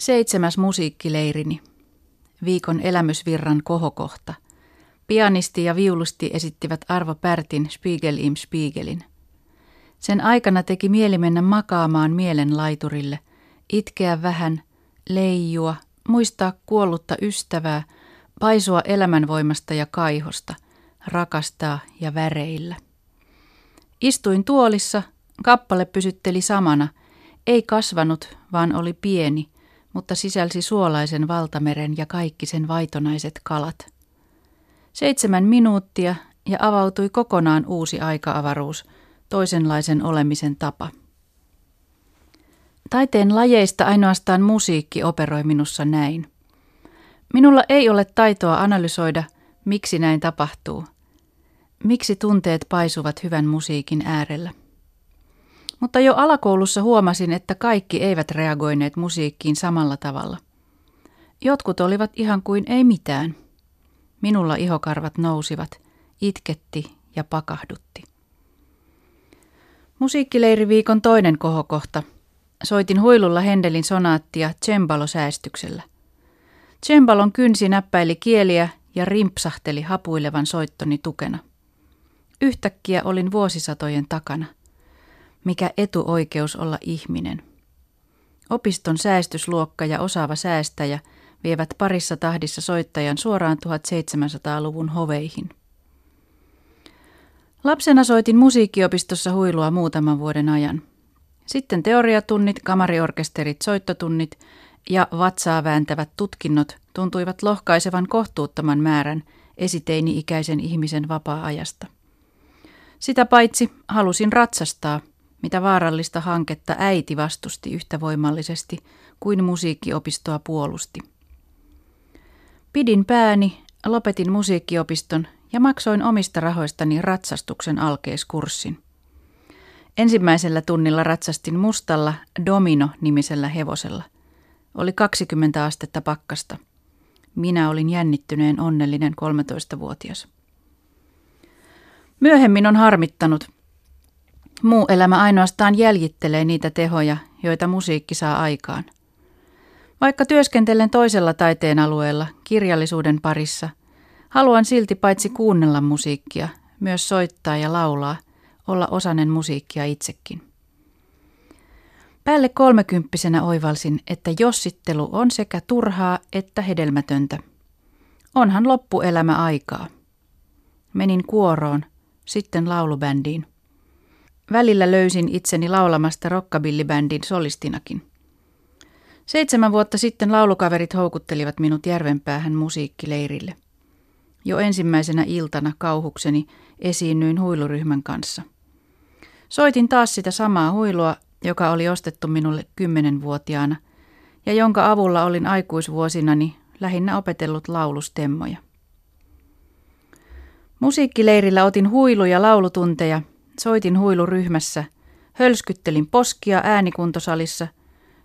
Seitsemäs musiikkileirini. Viikon elämysvirran kohokohta. Pianisti ja viulusti esittivät Arvo Pärtin Spiegel im Spiegelin. Sen aikana teki mieli mennä makaamaan mielen laiturille, itkeä vähän, leijua, muistaa kuollutta ystävää, paisua elämänvoimasta ja kaihosta, rakastaa ja väreillä. Istuin tuolissa, kappale pysytteli samana, ei kasvanut, vaan oli pieni – mutta sisälsi suolaisen valtameren ja kaikki sen vaitonaiset kalat. Seitsemän minuuttia ja avautui kokonaan uusi aika-avaruus, toisenlaisen olemisen tapa. Taiteen lajeista ainoastaan musiikki operoi minussa näin. Minulla ei ole taitoa analysoida, miksi näin tapahtuu. Miksi tunteet paisuvat hyvän musiikin äärellä. Mutta jo alakoulussa huomasin, että kaikki eivät reagoineet musiikkiin samalla tavalla. Jotkut olivat ihan kuin ei mitään. Minulla ihokarvat nousivat, itketti ja pakahdutti. Musiikkileiriviikon toinen kohokohta. Soitin huilulla Hendelin sonaattia cembalo-säästyksellä. Cembalon kynsi näppäili kieliä ja rimpsahteli hapuilevan soittoni tukena. Yhtäkkiä olin vuosisatojen takana – mikä etuoikeus olla ihminen. Opiston säästysluokka ja osaava säästäjä vievät parissa tahdissa soittajan suoraan 1700-luvun hoveihin. Lapsena soitin musiikkiopistossa huilua muutaman vuoden ajan. Sitten teoriatunnit, kamariorkesterit, soittotunnit ja vatsaa vääntävät tutkinnot tuntuivat lohkaisevan kohtuuttoman määrän esiteini-ikäisen ihmisen vapaa-ajasta. Sitä paitsi halusin ratsastaa mitä vaarallista hanketta äiti vastusti yhtä voimallisesti kuin musiikkiopistoa puolusti. Pidin pääni, lopetin musiikkiopiston ja maksoin omista rahoistani ratsastuksen alkeiskurssin. Ensimmäisellä tunnilla ratsastin mustalla Domino-nimisellä hevosella. Oli 20 astetta pakkasta. Minä olin jännittyneen onnellinen 13-vuotias. Myöhemmin on harmittanut, Muu elämä ainoastaan jäljittelee niitä tehoja, joita musiikki saa aikaan. Vaikka työskentelen toisella taiteen alueella, kirjallisuuden parissa, haluan silti paitsi kuunnella musiikkia, myös soittaa ja laulaa, olla osanen musiikkia itsekin. Päälle kolmekymppisenä oivalsin, että jossittelu on sekä turhaa että hedelmätöntä. Onhan loppuelämä aikaa. Menin kuoroon, sitten laulubändiin. Välillä löysin itseni laulamasta rockabillibändin solistinakin. Seitsemän vuotta sitten laulukaverit houkuttelivat minut Järvenpäähän musiikkileirille. Jo ensimmäisenä iltana kauhukseni esiinnyin huiluryhmän kanssa. Soitin taas sitä samaa huilua, joka oli ostettu minulle kymmenenvuotiaana ja jonka avulla olin aikuisvuosinani lähinnä opetellut laulustemmoja. Musiikkileirillä otin huilu- ja laulutunteja Soitin huiluryhmässä, hölskyttelin poskia äänikuntosalissa,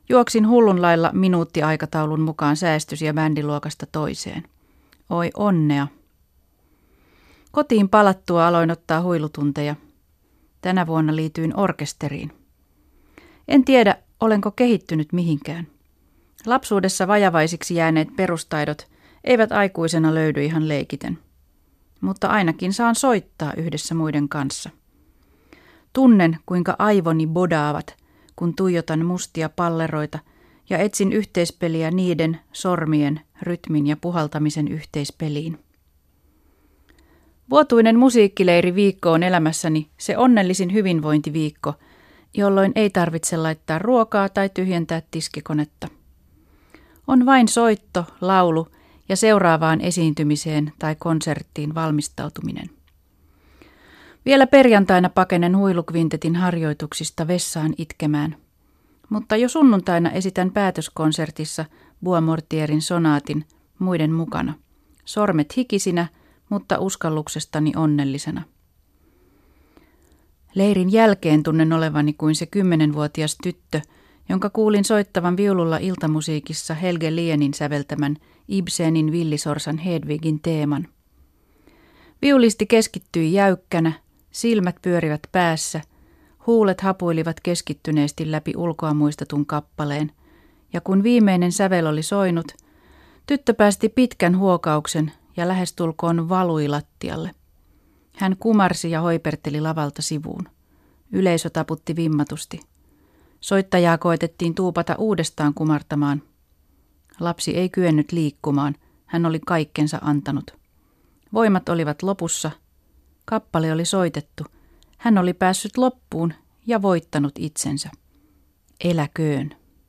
juoksin hullun lailla minuuttiaikataulun mukaan säästysiä bändiluokasta toiseen. Oi onnea. Kotiin palattua aloin ottaa huilutunteja. Tänä vuonna liityin orkesteriin. En tiedä, olenko kehittynyt mihinkään. Lapsuudessa vajavaisiksi jääneet perustaidot eivät aikuisena löydy ihan leikiten. Mutta ainakin saan soittaa yhdessä muiden kanssa. Tunnen, kuinka aivoni bodaavat, kun tuijotan mustia palleroita ja etsin yhteispeliä niiden sormien, rytmin ja puhaltamisen yhteispeliin. Vuotuinen musiikkileiri viikko on elämässäni se onnellisin hyvinvointiviikko, jolloin ei tarvitse laittaa ruokaa tai tyhjentää tiskikonetta. On vain soitto, laulu ja seuraavaan esiintymiseen tai konserttiin valmistautuminen. Vielä perjantaina pakenen huilukvintetin harjoituksista vessaan itkemään. Mutta jo sunnuntaina esitän päätöskonsertissa Buomortierin sonaatin muiden mukana. Sormet hikisinä, mutta uskalluksestani onnellisena. Leirin jälkeen tunnen olevani kuin se kymmenenvuotias tyttö, jonka kuulin soittavan viululla iltamusiikissa Helge Lienin säveltämän Ibsenin Villisorsan Hedvigin teeman. Viulisti keskittyi jäykkänä, Silmät pyörivät päässä, huulet hapuilivat keskittyneesti läpi ulkoa muistetun kappaleen, Ja kun viimeinen sävel oli soinut, tyttö päästi pitkän huokauksen ja lähestulkoon valui lattialle. Hän kumarsi ja hoiperteli lavalta sivuun. Yleisö taputti vimmatusti. Soittajaa koetettiin tuupata uudestaan kumartamaan. Lapsi ei kyennyt liikkumaan, hän oli kaikkensa antanut. Voimat olivat lopussa. Kappale oli soitettu. Hän oli päässyt loppuun ja voittanut itsensä. Eläköön.